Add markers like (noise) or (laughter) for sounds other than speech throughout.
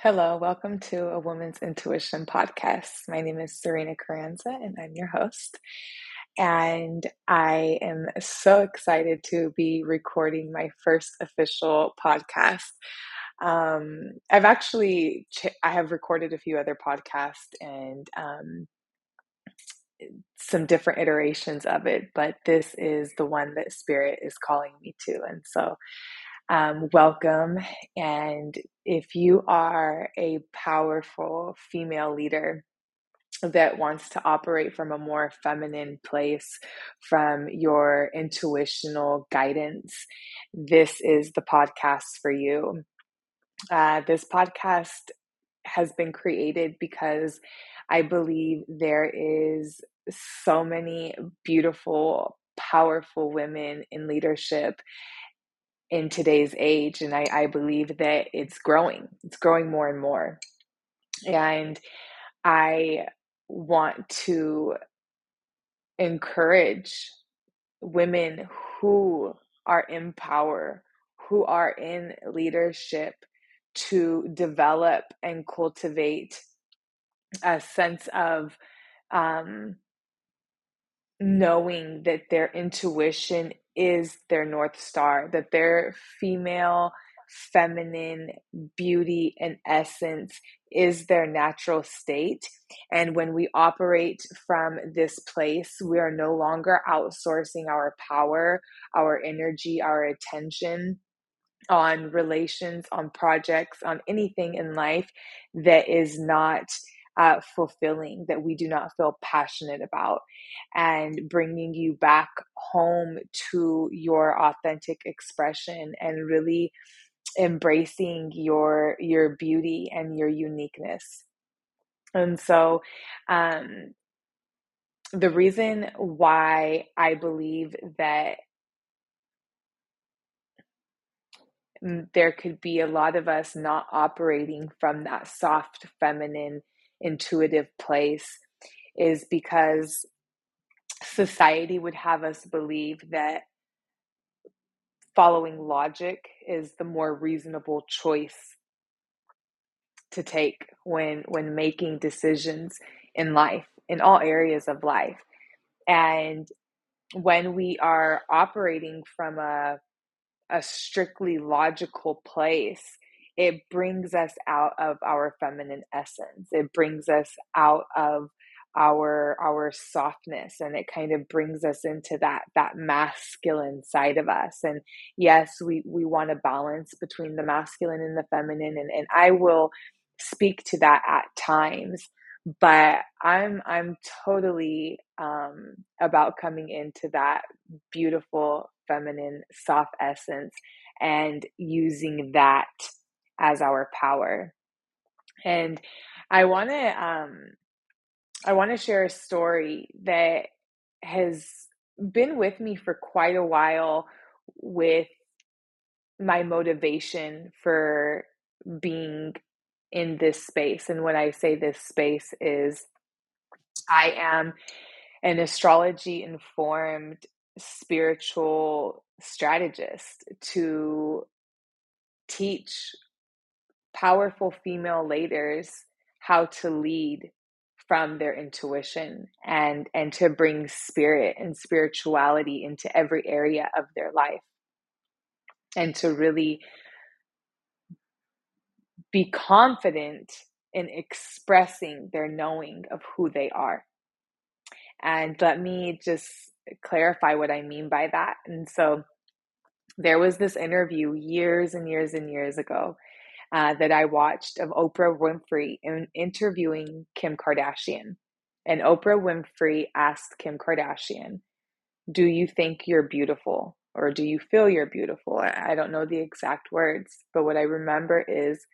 Hello, welcome to a Woman's Intuition podcast. My name is Serena Carranza and I'm your host. And I am so excited to be recording my first official podcast. Um, I've actually ch- I have recorded a few other podcasts and um, some different iterations of it, but this is the one that Spirit is calling me to, and so um, welcome. And if you are a powerful female leader that wants to operate from a more feminine place, from your intuitional guidance, this is the podcast for you. Uh, this podcast has been created because I believe there is so many beautiful, powerful women in leadership in today's age. And I, I believe that it's growing, it's growing more and more. And I want to encourage women who are in power, who are in leadership, to develop and cultivate a sense of um, knowing that their intuition is their North Star, that their female, feminine beauty and essence is their natural state. And when we operate from this place, we are no longer outsourcing our power, our energy, our attention on relations, on projects, on anything in life that is not uh, fulfilling, that we do not feel passionate about, and bringing you back home to your authentic expression and really embracing your your beauty and your uniqueness. And so, um, the reason why I believe that there could be a lot of us not operating from that soft feminine intuitive place is because society would have us believe that following logic is the more reasonable choice to take when when making decisions in life in all areas of life. And when we are operating from a a strictly logical place it brings us out of our feminine essence. It brings us out of our our softness and it kind of brings us into that that masculine side of us. And yes we we want to balance between the masculine and the feminine and, and i will speak to that at times but i'm i'm totally um about coming into that beautiful feminine soft essence and using that as our power. And I want to um I want to share a story that has been with me for quite a while with my motivation for being in this space. And when I say this space is I am an astrology informed spiritual strategist to teach powerful female leaders how to lead from their intuition and and to bring spirit and spirituality into every area of their life. And to really be confident in expressing their knowing of who they are. And let me just clarify what i mean by that. And so there was this interview years and years and years ago uh, that I watched of Oprah Winfrey in, interviewing Kim Kardashian. And Oprah Winfrey asked Kim Kardashian, Do you think you're beautiful? Or do you feel you're beautiful? I don't know the exact words, but what I remember is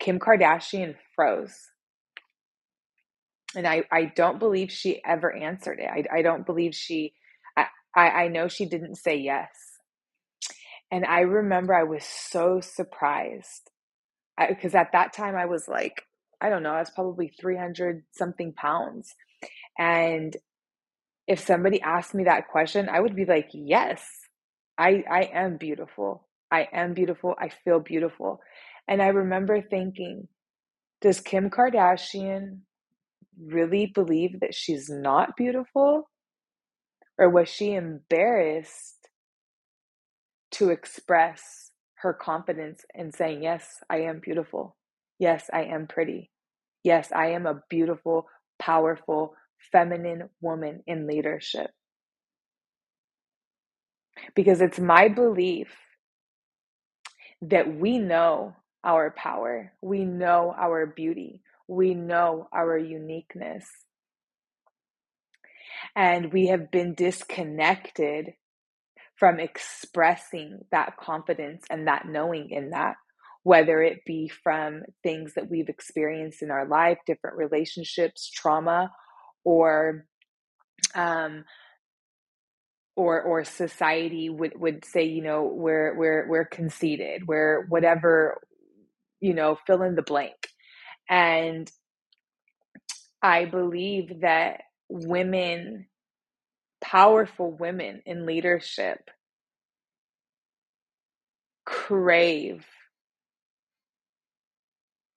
Kim Kardashian froze. And I, I don't believe she ever answered it. I, I don't believe she, I, I, I know she didn't say yes. And I remember I was so surprised because at that time I was like, I don't know, I was probably 300 something pounds. And if somebody asked me that question, I would be like, yes, I, I am beautiful. I am beautiful. I feel beautiful. And I remember thinking, Does Kim Kardashian really believe that she's not beautiful? Or was she embarrassed to express her confidence in saying, Yes, I am beautiful. Yes, I am pretty. Yes, I am a beautiful, powerful, feminine woman in leadership. Because it's my belief that we know our power, we know our beauty, we know our uniqueness. And we have been disconnected from expressing that confidence and that knowing in that, whether it be from things that we've experienced in our life, different relationships, trauma, or um, or or society would would say, you know, we're we're we're conceited, we're whatever, you know, fill in the blank. And I believe that women, powerful women in leadership, crave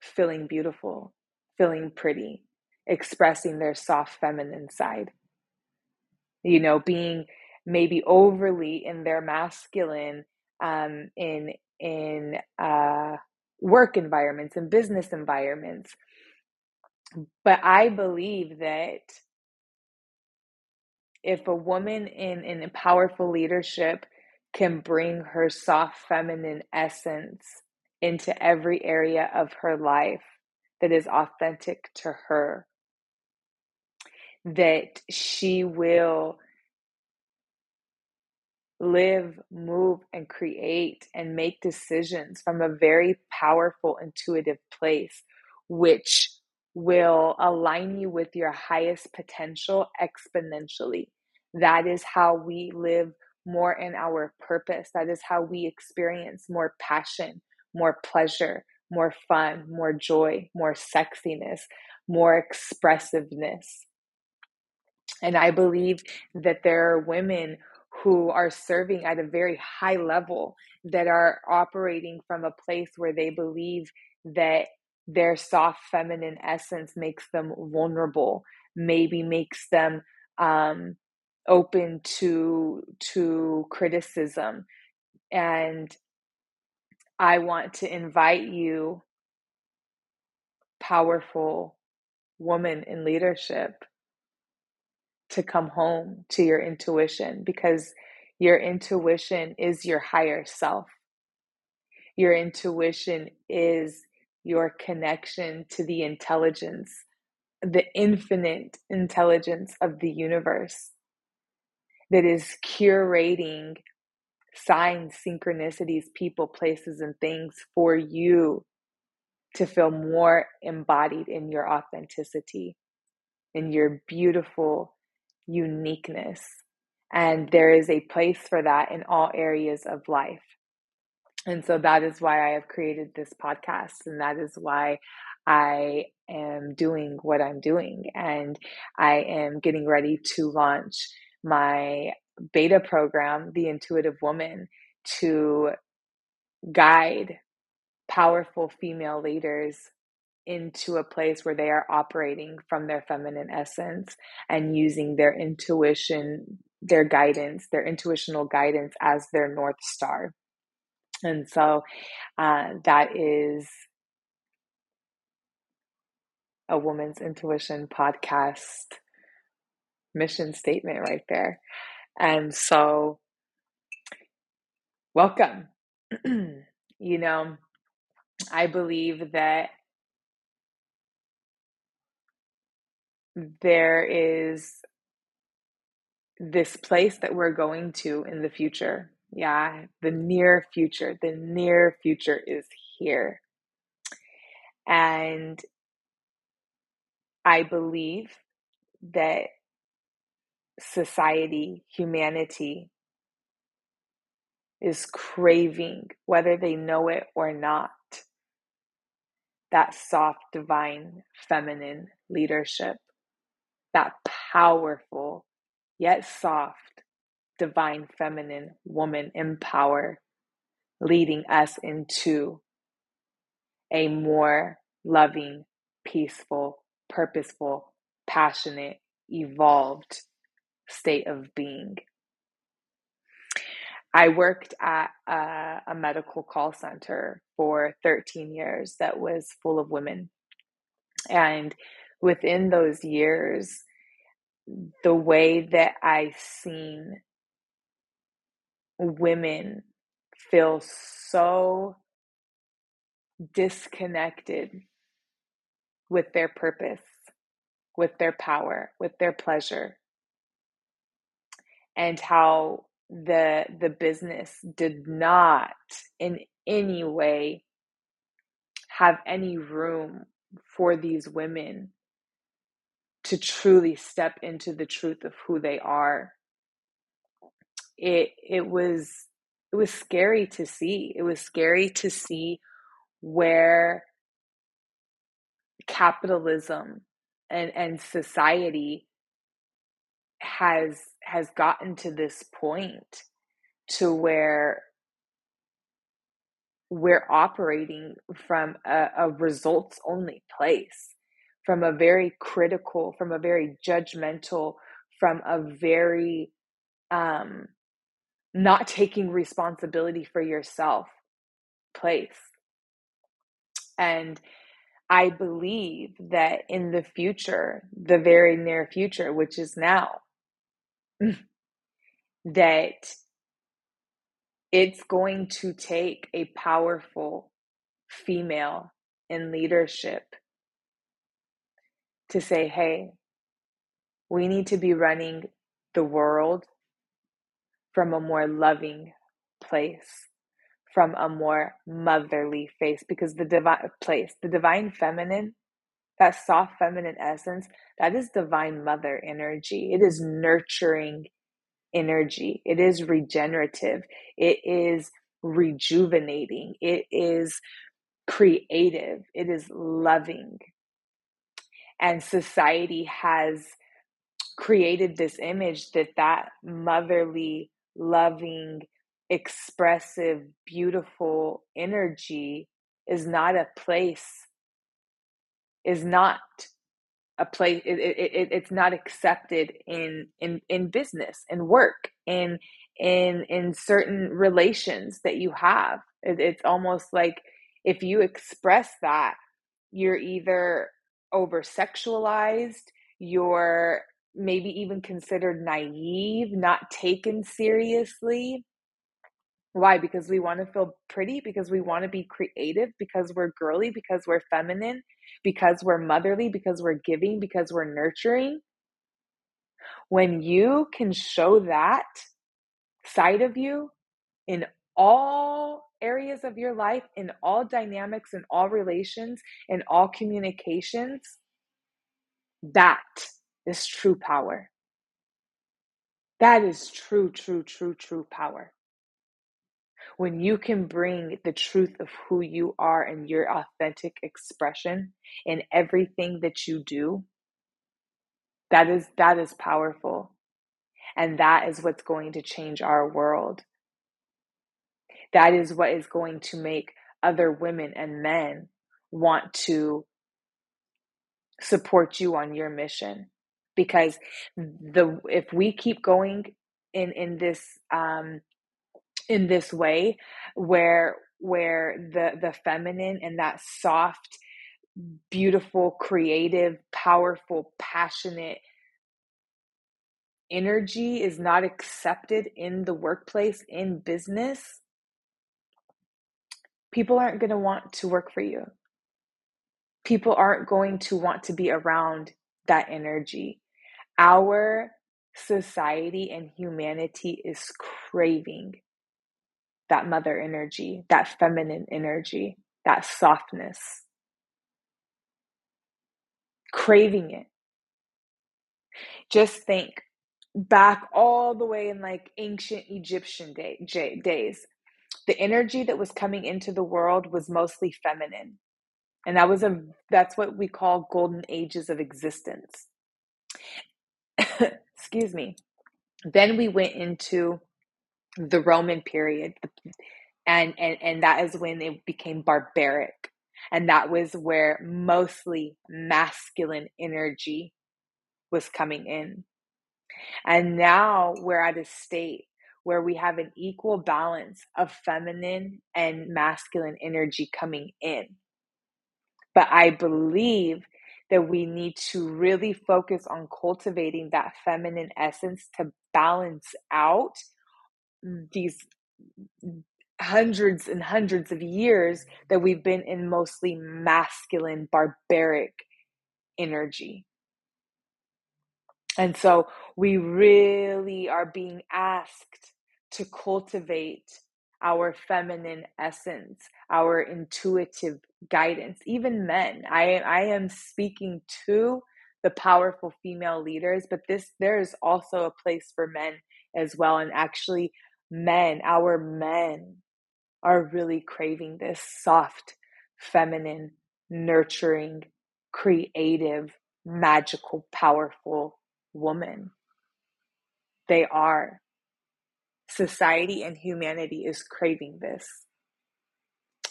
feeling beautiful, feeling pretty, expressing their soft feminine side. You know, being maybe overly in their masculine um, in in uh, work environments and business environments. But I believe that if a woman in, in powerful leadership can bring her soft feminine essence into every area of her life that is authentic to her, that she will live, move, and create and make decisions from a very powerful, intuitive place, which will align you with your highest potential exponentially. That is how we live more in our purpose. That is how we experience more passion, more pleasure, more fun, more joy, more sexiness, more expressiveness. And I believe that there are women who are serving at a very high level that are operating from a place where they believe that their soft feminine essence makes them vulnerable maybe makes them um, open to to criticism and i want to invite you powerful woman in leadership to come home to your intuition because your intuition is your higher self. Your intuition is your connection to the intelligence, the infinite intelligence of the universe that is curating signs, synchronicities, people, places, and things for you to feel more embodied in your authenticity, in your beautiful uniqueness. And there is a place for that in all areas of life. And so that is why I have created this podcast. And that is why I am doing what I'm doing. And I am getting ready to launch my beta program, The Intuitive Woman, to guide powerful female leaders into a place where they are operating from their feminine essence and using their intuition, their guidance, their intuitional guidance as their North Star. And so uh, that is a Woman's Intuition podcast mission statement right there. And so, welcome. (clears throat) you know, I believe that there is this place that we're going to in the future. Yeah, the near future. The near future is here. And I believe that society, humanity, is craving, whether they know it or not, that soft, divine, feminine leadership that powerful yet soft, divine feminine woman in power, leading us into a more loving, peaceful, purposeful, passionate, evolved state of being. I worked at a, a, medical call center for 13 years that was full of women. And within those years, the way that I seen women feel so disconnected with their purpose, with their power, with their pleasure, and how the the business did not in any way have any room for these women to truly step into the truth of who they are it it was it was scary to see. It was scary to see where capitalism and and society has has gotten to this point to where we're operating from a, a results only place from a very critical from a very judgmental from a very um not taking responsibility for yourself place. And I believe that in the future, the very near future, which is now, (laughs) that it's going to take a powerful female in leadership to say, hey, we need to be running the world from a more loving place, from a more motherly face, because the divine place, the divine feminine, that soft feminine essence, that is divine mother energy. It is nurturing energy. It is regenerative. It is rejuvenating. It is creative. It is loving. And society has created this image that that motherly, loving, expressive, beautiful energy is not a place, is not a place it, it, it's not accepted in in in business and work in in in certain relations that you have. It, it's almost like if you express that you're either over sexualized you're maybe even considered naive not taken seriously why? Because we want to feel pretty, because we want to be creative, because we're girly, because we're feminine, because we're motherly, because we're giving, because we're nurturing. When you can show that side of you in all areas of your life, in all dynamics, in all relations, in all communications, that is true power. That is true, true, true, true power. When you can bring the truth of who you are and your authentic expression in everything that you do that is that is powerful. And that is what's going to change our world. That is what is going to make other women and men want to support you on your mission because the if we keep going in in this um in this way where where the the feminine and that soft beautiful creative powerful passionate energy is not accepted in the workplace in business people aren't going to want to work for you. People aren't going to want to be around that energy our society and humanity is craving that mother energy, that feminine energy, that softness. Craving it. Just think back all the way in like ancient Egyptian day, j- days. The energy that was coming into the world was mostly feminine. And that was a that's what we call golden ages of existence. (laughs) Excuse me. Then we went into the Roman period, and and and that is when it became barbaric. And that was where mostly masculine energy was coming in. And now we're at a state where we have an equal balance of feminine and masculine energy coming in. But I believe that we need to really focus on cultivating that feminine essence to balance out these hundreds and hundreds of years that we've been in mostly masculine, barbaric energy. And so we really are being asked to cultivate our feminine essence, our intuitive guidance. Even men, I, I am speaking to the powerful female leaders, but this there is also a place for men as well. And actually, men, our men, are really craving this soft, feminine, nurturing, creative, magical, powerful woman. They are. Society and humanity is craving this.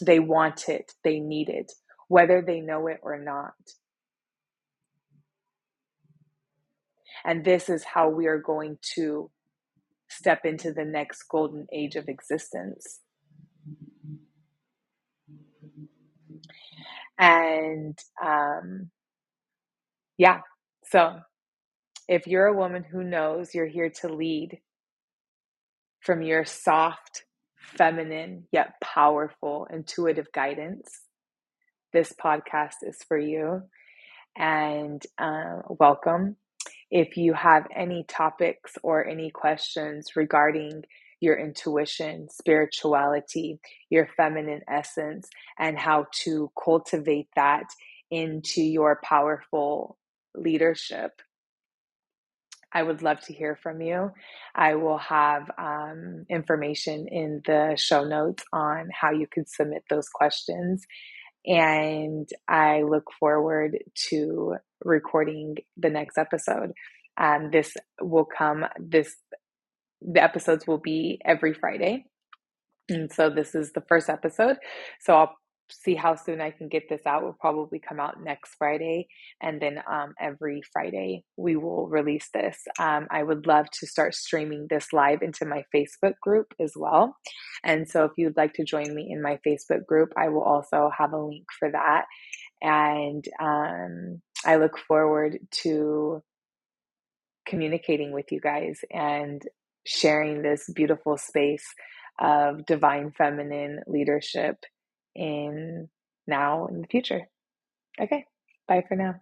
They want it, they need it, whether they know it or not. And this is how we are going to step into the next golden age of existence. And um, yeah, so if you're a woman who knows you're here to lead from your soft, feminine, yet powerful, intuitive guidance, this podcast is for you. And uh, welcome. If you have any topics or any questions regarding your intuition, spirituality, your feminine essence, and how to cultivate that into your powerful leadership, I would love to hear from you. I will have um, information in the show notes on how you can submit those questions. And I look forward to recording the next episode. Um, this will come, this, the episodes will be every Friday. And so this is the first episode. So I'll see how soon I can get this out. Will probably come out next Friday, and then um, every Friday we will release this. Um, I would love to start streaming this live into my Facebook group as well. And so, if you'd like to join me in my Facebook group, I will also have a link for that. And um, I look forward to communicating with you guys and sharing this beautiful space of divine feminine leadership in now in the future. Okay, bye for now.